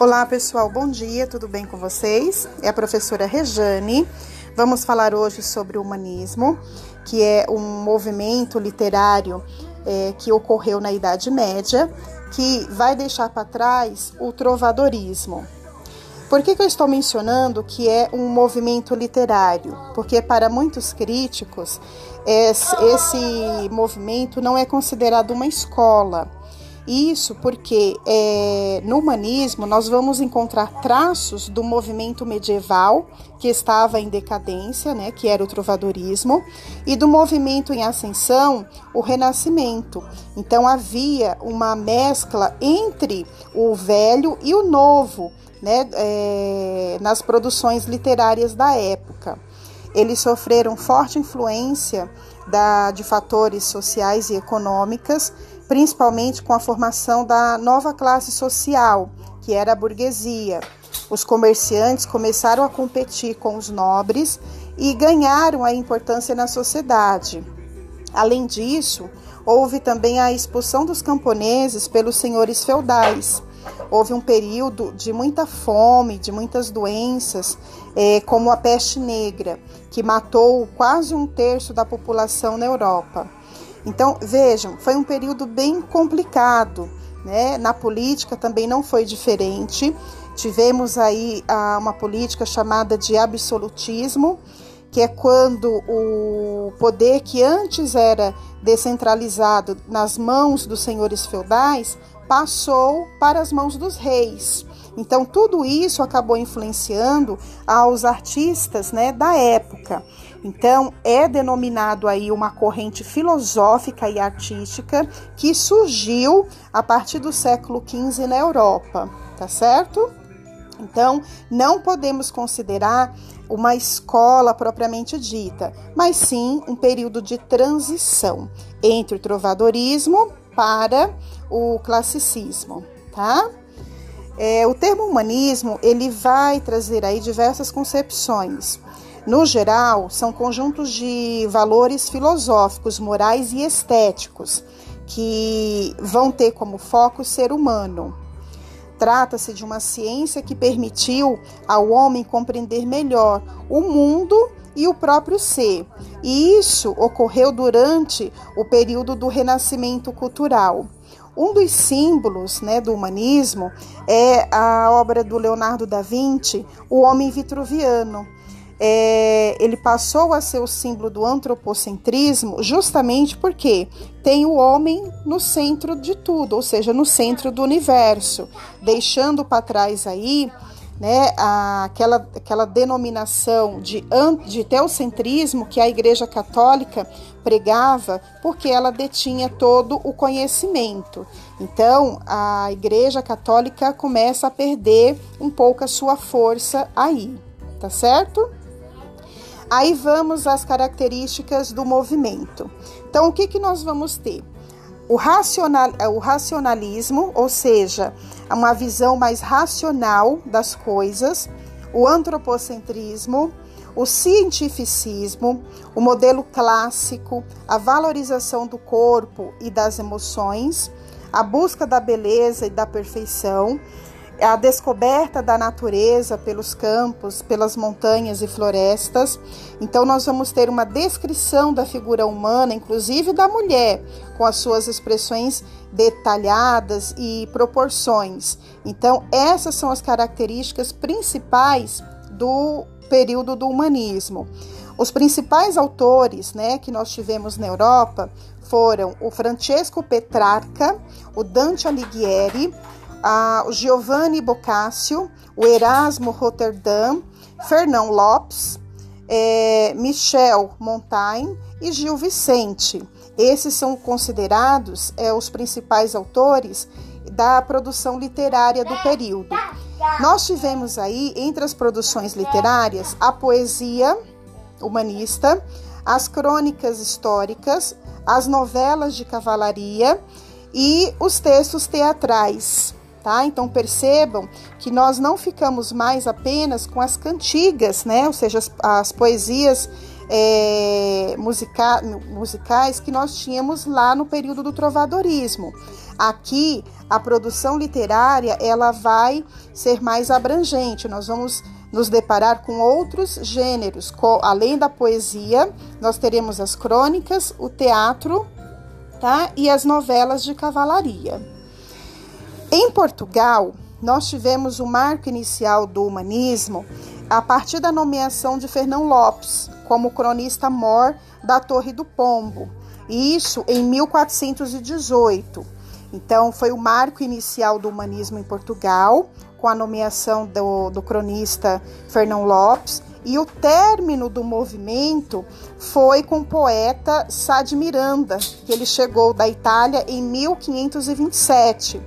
Olá pessoal, bom dia, tudo bem com vocês? É a professora Rejane. Vamos falar hoje sobre o humanismo, que é um movimento literário é, que ocorreu na Idade Média, que vai deixar para trás o trovadorismo. Por que, que eu estou mencionando que é um movimento literário? Porque para muitos críticos esse, esse movimento não é considerado uma escola isso porque é, no humanismo nós vamos encontrar traços do movimento medieval que estava em decadência, né, que era o trovadorismo, e do movimento em ascensão, o renascimento. Então havia uma mescla entre o velho e o novo, né, é, nas produções literárias da época. Eles sofreram forte influência da, de fatores sociais e econômicas principalmente com a formação da nova classe social, que era a burguesia. Os comerciantes começaram a competir com os nobres e ganharam a importância na sociedade. Além disso, houve também a expulsão dos camponeses pelos senhores feudais. Houve um período de muita fome, de muitas doenças, é, como a peste negra, que matou quase um terço da população na Europa. Então, vejam, foi um período bem complicado, né? Na política também não foi diferente. Tivemos aí ah, uma política chamada de absolutismo, que é quando o poder que antes era descentralizado nas mãos dos senhores feudais passou para as mãos dos reis. Então, tudo isso acabou influenciando aos artistas né, da época. Então, é denominado aí uma corrente filosófica e artística que surgiu a partir do século XV na Europa, tá certo? Então, não podemos considerar uma escola propriamente dita, mas sim um período de transição entre o trovadorismo para o classicismo, tá? É, o termo humanismo ele vai trazer aí diversas concepções. No geral, são conjuntos de valores filosóficos, morais e estéticos que vão ter como foco o ser humano. Trata-se de uma ciência que permitiu ao homem compreender melhor o mundo e o próprio ser. E isso ocorreu durante o período do renascimento cultural. Um dos símbolos né, do humanismo é a obra do Leonardo da Vinci, O Homem Vitruviano. É, ele passou a ser o símbolo do antropocentrismo justamente porque tem o homem no centro de tudo, ou seja, no centro do universo, deixando para trás aí né, a, aquela, aquela denominação de, de teocentrismo que a Igreja Católica pregava, porque ela detinha todo o conhecimento. Então, a Igreja Católica começa a perder um pouco a sua força aí, tá certo? Aí vamos às características do movimento. Então, o que, que nós vamos ter? O, racional, o racionalismo, ou seja, uma visão mais racional das coisas, o antropocentrismo, o cientificismo, o modelo clássico, a valorização do corpo e das emoções, a busca da beleza e da perfeição, a descoberta da natureza pelos campos, pelas montanhas e florestas. Então, nós vamos ter uma descrição da figura humana, inclusive da mulher, com as suas expressões detalhadas e proporções. Então, essas são as características principais do período do humanismo. Os principais autores né, que nós tivemos na Europa foram o Francesco Petrarca, o Dante Alighieri, a, o Giovanni Boccaccio, o Erasmo Rotterdam, Fernão Lopes, é, Michel Montaigne e Gil Vicente. Esses são considerados é, os principais autores da produção literária do período. Nós tivemos aí, entre as produções literárias, a poesia humanista, as crônicas históricas, as novelas de cavalaria e os textos teatrais tá? Então percebam que nós não ficamos mais apenas com as cantigas, né? Ou seja, as, as poesias é, musica, musicais que nós tínhamos lá no período do trovadorismo. Aqui, a produção literária ela vai ser mais abrangente. Nós vamos nos deparar com outros gêneros. Além da poesia, nós teremos as crônicas, o teatro tá? e as novelas de cavalaria. Em Portugal, nós tivemos o marco inicial do humanismo a partir da nomeação de Fernão Lopes como cronista mor da Torre do Pombo, isso em 1418. Então, foi o marco inicial do humanismo em Portugal, com a nomeação do, do cronista Fernão Lopes, e o término do movimento foi com o poeta Sá de Miranda, que ele chegou da Itália em 1527.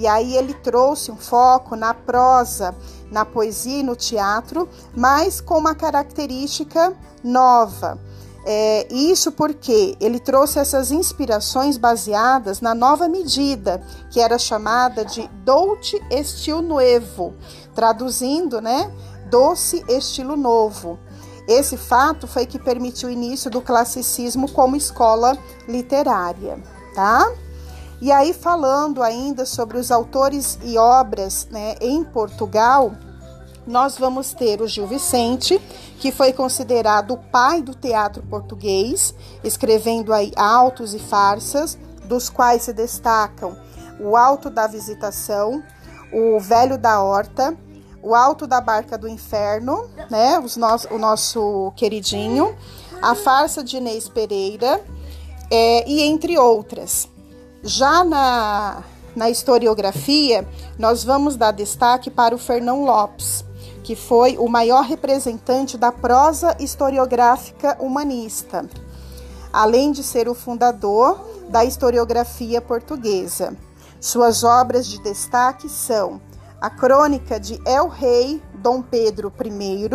E aí ele trouxe um foco na prosa, na poesia e no teatro, mas com uma característica nova. É, isso porque ele trouxe essas inspirações baseadas na nova medida, que era chamada de Dolce Estilo Nuevo, traduzindo, né, doce estilo novo. Esse fato foi que permitiu o início do classicismo como escola literária, tá? E aí falando ainda sobre os autores e obras, né, em Portugal, nós vamos ter o Gil Vicente, que foi considerado o pai do teatro português, escrevendo aí autos e farsas, dos quais se destacam o Alto da Visitação, o Velho da Horta, o Alto da Barca do Inferno, né, os no o nosso queridinho, a farsa de Inês Pereira, é, e entre outras. Já na, na historiografia, nós vamos dar destaque para o Fernão Lopes, que foi o maior representante da prosa historiográfica humanista, além de ser o fundador da historiografia portuguesa. Suas obras de destaque são a Crônica de El Rei Dom Pedro I,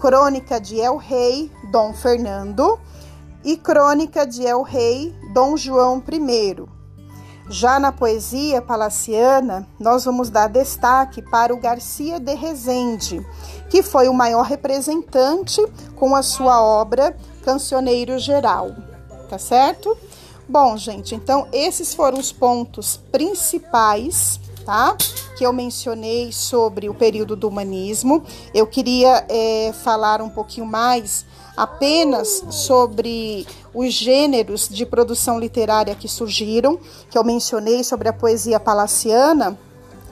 Crônica de El Rei Dom Fernando e Crônica de El Rei Dom João I. Já na poesia palaciana, nós vamos dar destaque para o Garcia de Rezende, que foi o maior representante com a sua obra Cancioneiro Geral. Tá certo? Bom, gente, então esses foram os pontos principais, tá? Que eu mencionei sobre o período do humanismo. Eu queria é, falar um pouquinho mais apenas sobre os gêneros de produção literária que surgiram, que eu mencionei sobre a poesia palaciana,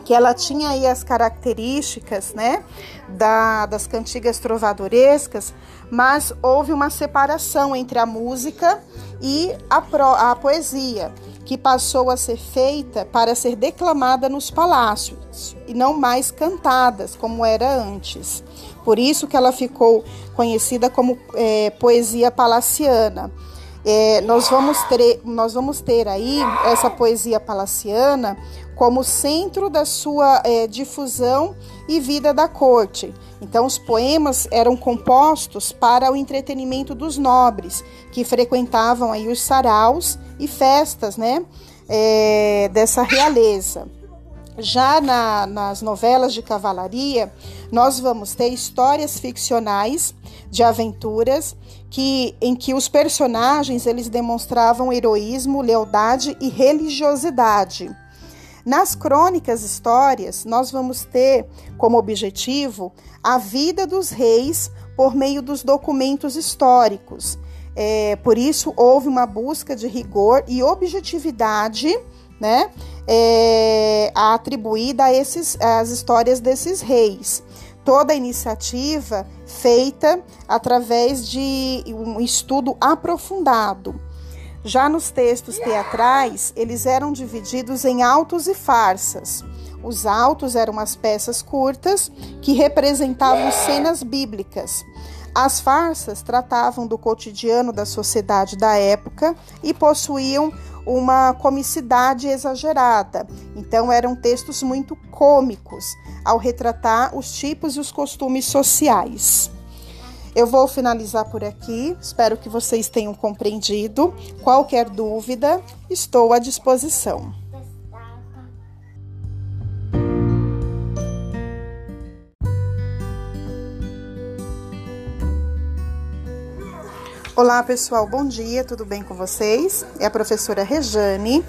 que ela tinha aí as características, né, da, das cantigas trovadorescas, mas houve uma separação entre a música e a, pro, a poesia, que passou a ser feita para ser declamada nos palácios e não mais cantadas como era antes. Por isso que ela ficou conhecida como é, poesia palaciana. É, nós, vamos ter, nós vamos ter aí essa poesia palaciana como centro da sua é, difusão e vida da corte. Então, os poemas eram compostos para o entretenimento dos nobres, que frequentavam aí os saraus e festas né, é, dessa realeza. Já na, nas novelas de cavalaria, nós vamos ter histórias ficcionais de aventuras que, em que os personagens eles demonstravam heroísmo, lealdade e religiosidade. Nas crônicas histórias, nós vamos ter como objetivo a vida dos reis por meio dos documentos históricos. É, por isso, houve uma busca de rigor e objetividade né, é, atribuída a esses, às histórias desses reis. Toda a iniciativa feita através de um estudo aprofundado. Já nos textos teatrais, eles eram divididos em autos e farsas. Os autos eram as peças curtas que representavam cenas bíblicas. As farsas tratavam do cotidiano da sociedade da época e possuíam uma comicidade exagerada. Então, eram textos muito cômicos ao retratar os tipos e os costumes sociais. Eu vou finalizar por aqui. Espero que vocês tenham compreendido. Qualquer dúvida, estou à disposição. Olá pessoal, bom dia, tudo bem com vocês? É a professora Rejane.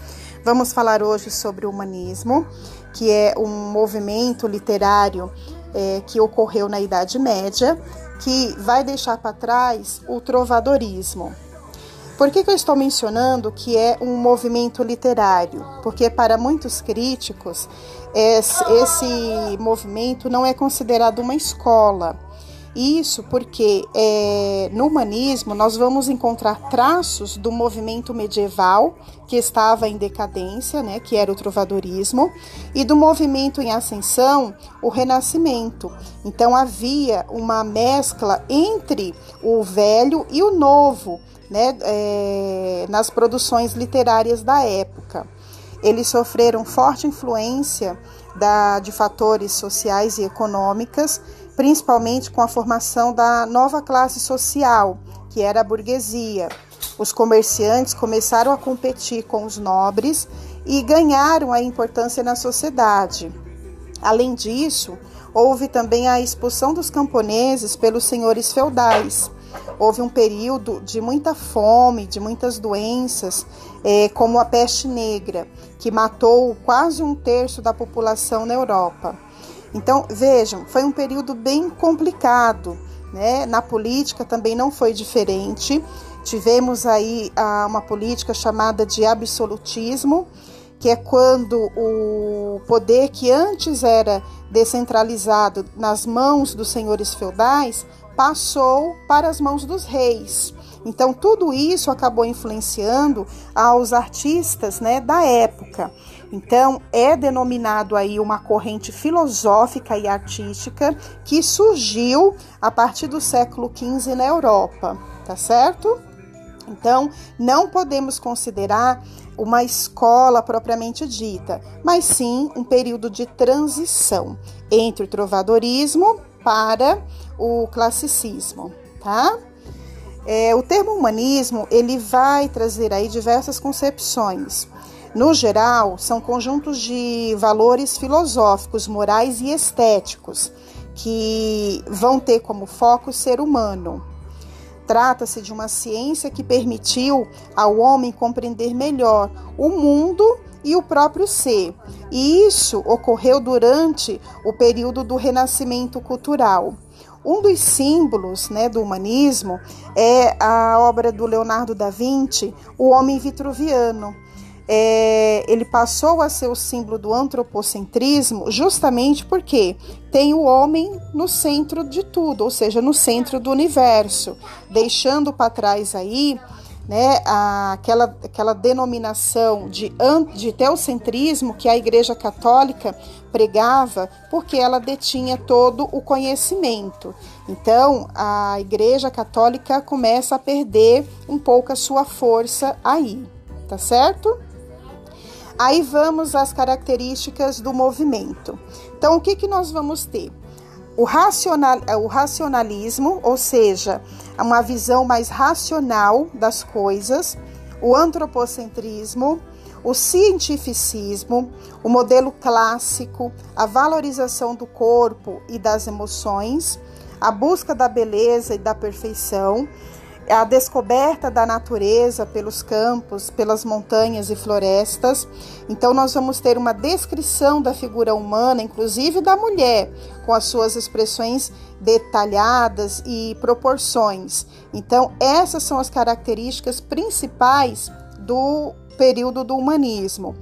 Vamos falar hoje sobre o humanismo, que é um movimento literário é, que ocorreu na Idade Média, que vai deixar para trás o trovadorismo. Por que, que eu estou mencionando que é um movimento literário? Porque para muitos críticos esse, esse movimento não é considerado uma escola isso porque é, no humanismo nós vamos encontrar traços do movimento medieval que estava em decadência, né, que era o trovadorismo, e do movimento em ascensão, o renascimento. Então havia uma mescla entre o velho e o novo, né, é, nas produções literárias da época. Eles sofreram forte influência da, de fatores sociais e econômicas principalmente com a formação da nova classe social, que era a burguesia. Os comerciantes começaram a competir com os nobres e ganharam a importância na sociedade. Além disso, houve também a expulsão dos camponeses pelos senhores feudais. Houve um período de muita fome, de muitas doenças, é, como a peste negra, que matou quase um terço da população na Europa. Então, vejam, foi um período bem complicado, né? Na política também não foi diferente. Tivemos aí ah, uma política chamada de absolutismo, que é quando o poder que antes era descentralizado nas mãos dos senhores feudais passou para as mãos dos reis. Então, tudo isso acabou influenciando aos artistas né, da época. Então, é denominado aí uma corrente filosófica e artística que surgiu a partir do século XV na Europa, tá certo? Então, não podemos considerar uma escola propriamente dita, mas sim um período de transição entre o trovadorismo para o classicismo, tá? É, o termo humanismo ele vai trazer aí diversas concepções. No geral, são conjuntos de valores filosóficos, morais e estéticos que vão ter como foco o ser humano. Trata-se de uma ciência que permitiu ao homem compreender melhor o mundo e o próprio ser. E isso ocorreu durante o período do renascimento cultural. Um dos símbolos né, do humanismo é a obra do Leonardo da Vinci, O Homem Vitruviano. É, ele passou a ser o símbolo do antropocentrismo justamente porque tem o homem no centro de tudo, ou seja, no centro do universo, deixando para trás aí né, aquela, aquela denominação de, de teocentrismo que a Igreja Católica pregava, porque ela detinha todo o conhecimento. Então, a Igreja Católica começa a perder um pouco a sua força aí, tá certo? Aí vamos às características do movimento. Então, o que, que nós vamos ter? O, racional, o racionalismo, ou seja, uma visão mais racional das coisas, o antropocentrismo, o cientificismo, o modelo clássico, a valorização do corpo e das emoções, a busca da beleza e da perfeição, a descoberta da natureza pelos campos, pelas montanhas e florestas. Então, nós vamos ter uma descrição da figura humana, inclusive da mulher, com as suas expressões detalhadas e proporções. Então, essas são as características principais do período do humanismo.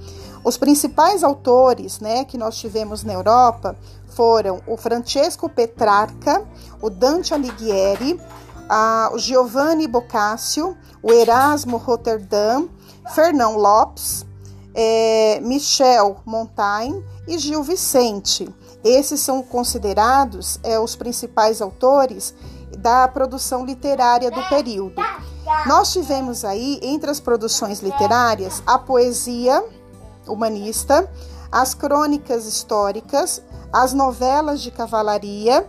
Os principais autores né, que nós tivemos na Europa foram o Francesco Petrarca, o Dante Alighieri, a, o Giovanni Boccaccio, o Erasmo Rotterdam, Fernão Lopes, é, Michel Montaigne e Gil Vicente. Esses são considerados é, os principais autores da produção literária do período. Nós tivemos aí, entre as produções literárias, a poesia humanista, as crônicas históricas, as novelas de cavalaria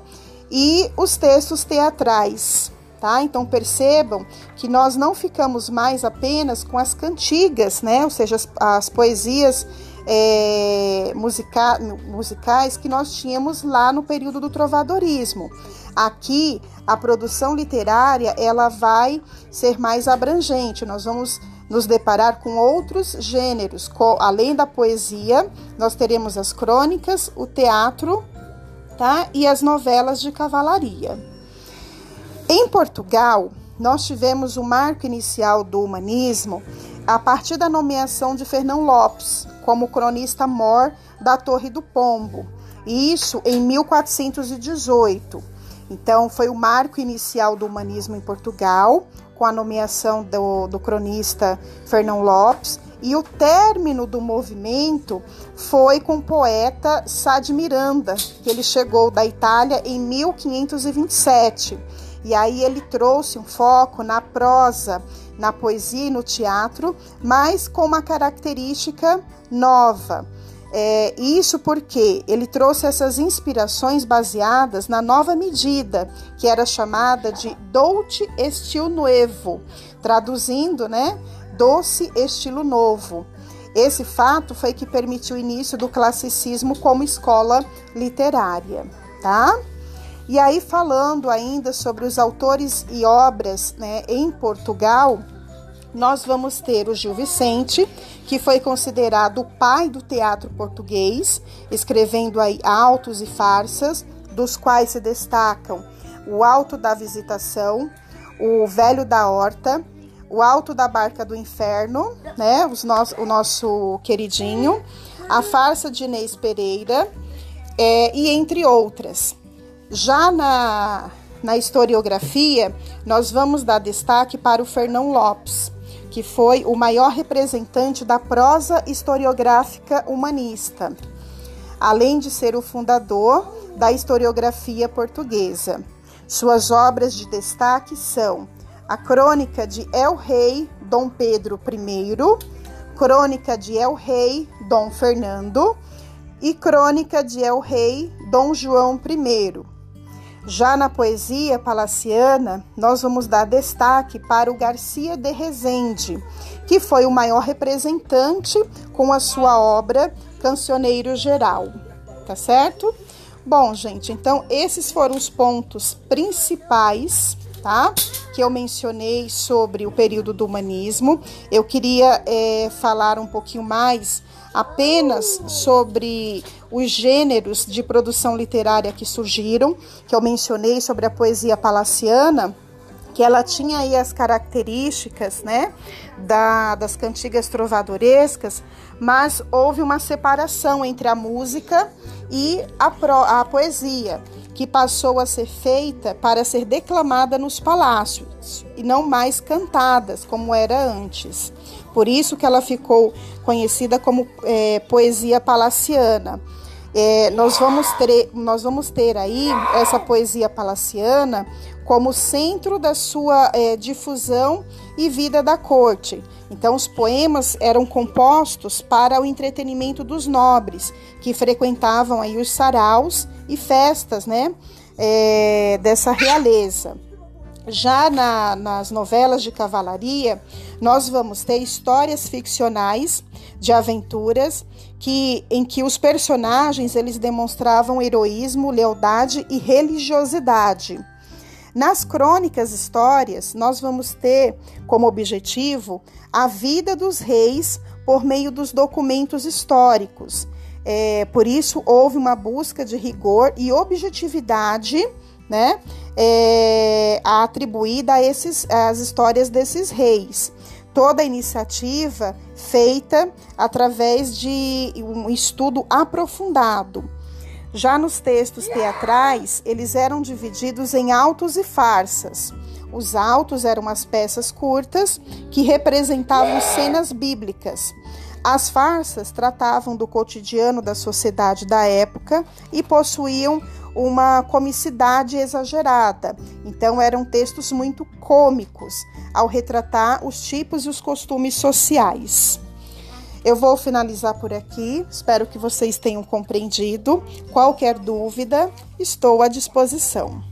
e os textos teatrais tá? Então percebam que nós não ficamos mais apenas com as cantigas, né? Ou seja, as, as poesias é, musica, musicais que nós tínhamos lá no período do trovadorismo. Aqui, a produção literária ela vai ser mais abrangente. Nós vamos nos deparar com outros gêneros, além da poesia, nós teremos as crônicas, o teatro, tá? E as novelas de cavalaria. Em Portugal, nós tivemos o marco inicial do humanismo a partir da nomeação de Fernão Lopes como cronista mor da Torre do Pombo, isso em 1418. Então, foi o marco inicial do humanismo em Portugal, com a nomeação do, do cronista Fernão Lopes, e o término do movimento foi com o poeta Sá de Miranda, que ele chegou da Itália em 1527. E aí ele trouxe um foco na prosa, na poesia e no teatro, mas com uma característica nova. É, isso porque ele trouxe essas inspirações baseadas na nova medida, que era chamada de Dolce Estilo Nuevo, traduzindo, né, doce estilo novo. Esse fato foi que permitiu o início do classicismo como escola literária, tá? E aí, falando ainda sobre os autores e obras né, em Portugal, nós vamos ter o Gil Vicente, que foi considerado o pai do teatro português, escrevendo aí autos e farsas, dos quais se destacam o Alto da Visitação, o Velho da Horta, o Alto da Barca do Inferno, né, os no o nosso queridinho, a farsa de Inês Pereira, é, e entre outras. Já na, na historiografia, nós vamos dar destaque para o Fernão Lopes, que foi o maior representante da prosa historiográfica humanista, além de ser o fundador da historiografia portuguesa. Suas obras de destaque são a Crônica de El Rei Dom Pedro I, Crônica de El Rei Dom Fernando e Crônica de El Rei Dom João I. Já na poesia palaciana, nós vamos dar destaque para o Garcia de Rezende, que foi o maior representante com a sua obra Cancioneiro Geral. Tá certo? Bom, gente, então esses foram os pontos principais, tá? Que eu mencionei sobre o período do humanismo. Eu queria é, falar um pouquinho mais apenas sobre os gêneros de produção literária que surgiram, que eu mencionei sobre a poesia palaciana, que ela tinha aí as características, né, da, das cantigas trovadorescas, mas houve uma separação entre a música e a, pro, a poesia, que passou a ser feita para ser declamada nos palácios e não mais cantadas como era antes. Por isso que ela ficou conhecida como é, poesia palaciana. É, nós, vamos ter, nós vamos ter aí essa poesia palaciana como centro da sua é, difusão e vida da corte. Então, os poemas eram compostos para o entretenimento dos nobres, que frequentavam aí os saraus e festas né, é, dessa realeza. Já na, nas novelas de cavalaria, nós vamos ter histórias ficcionais de aventuras que, em que os personagens eles demonstravam heroísmo, lealdade e religiosidade. Nas crônicas histórias, nós vamos ter como objetivo a vida dos reis por meio dos documentos históricos. É, por isso, houve uma busca de rigor e objetividade né, é, atribuída a esses, as histórias desses reis. Toda a iniciativa feita através de um estudo aprofundado. Já nos textos teatrais, eles eram divididos em autos e farsas. Os autos eram as peças curtas que representavam cenas bíblicas. As farsas tratavam do cotidiano da sociedade da época e possuíam uma comicidade exagerada. Então, eram textos muito cômicos ao retratar os tipos e os costumes sociais. Eu vou finalizar por aqui. Espero que vocês tenham compreendido. Qualquer dúvida, estou à disposição.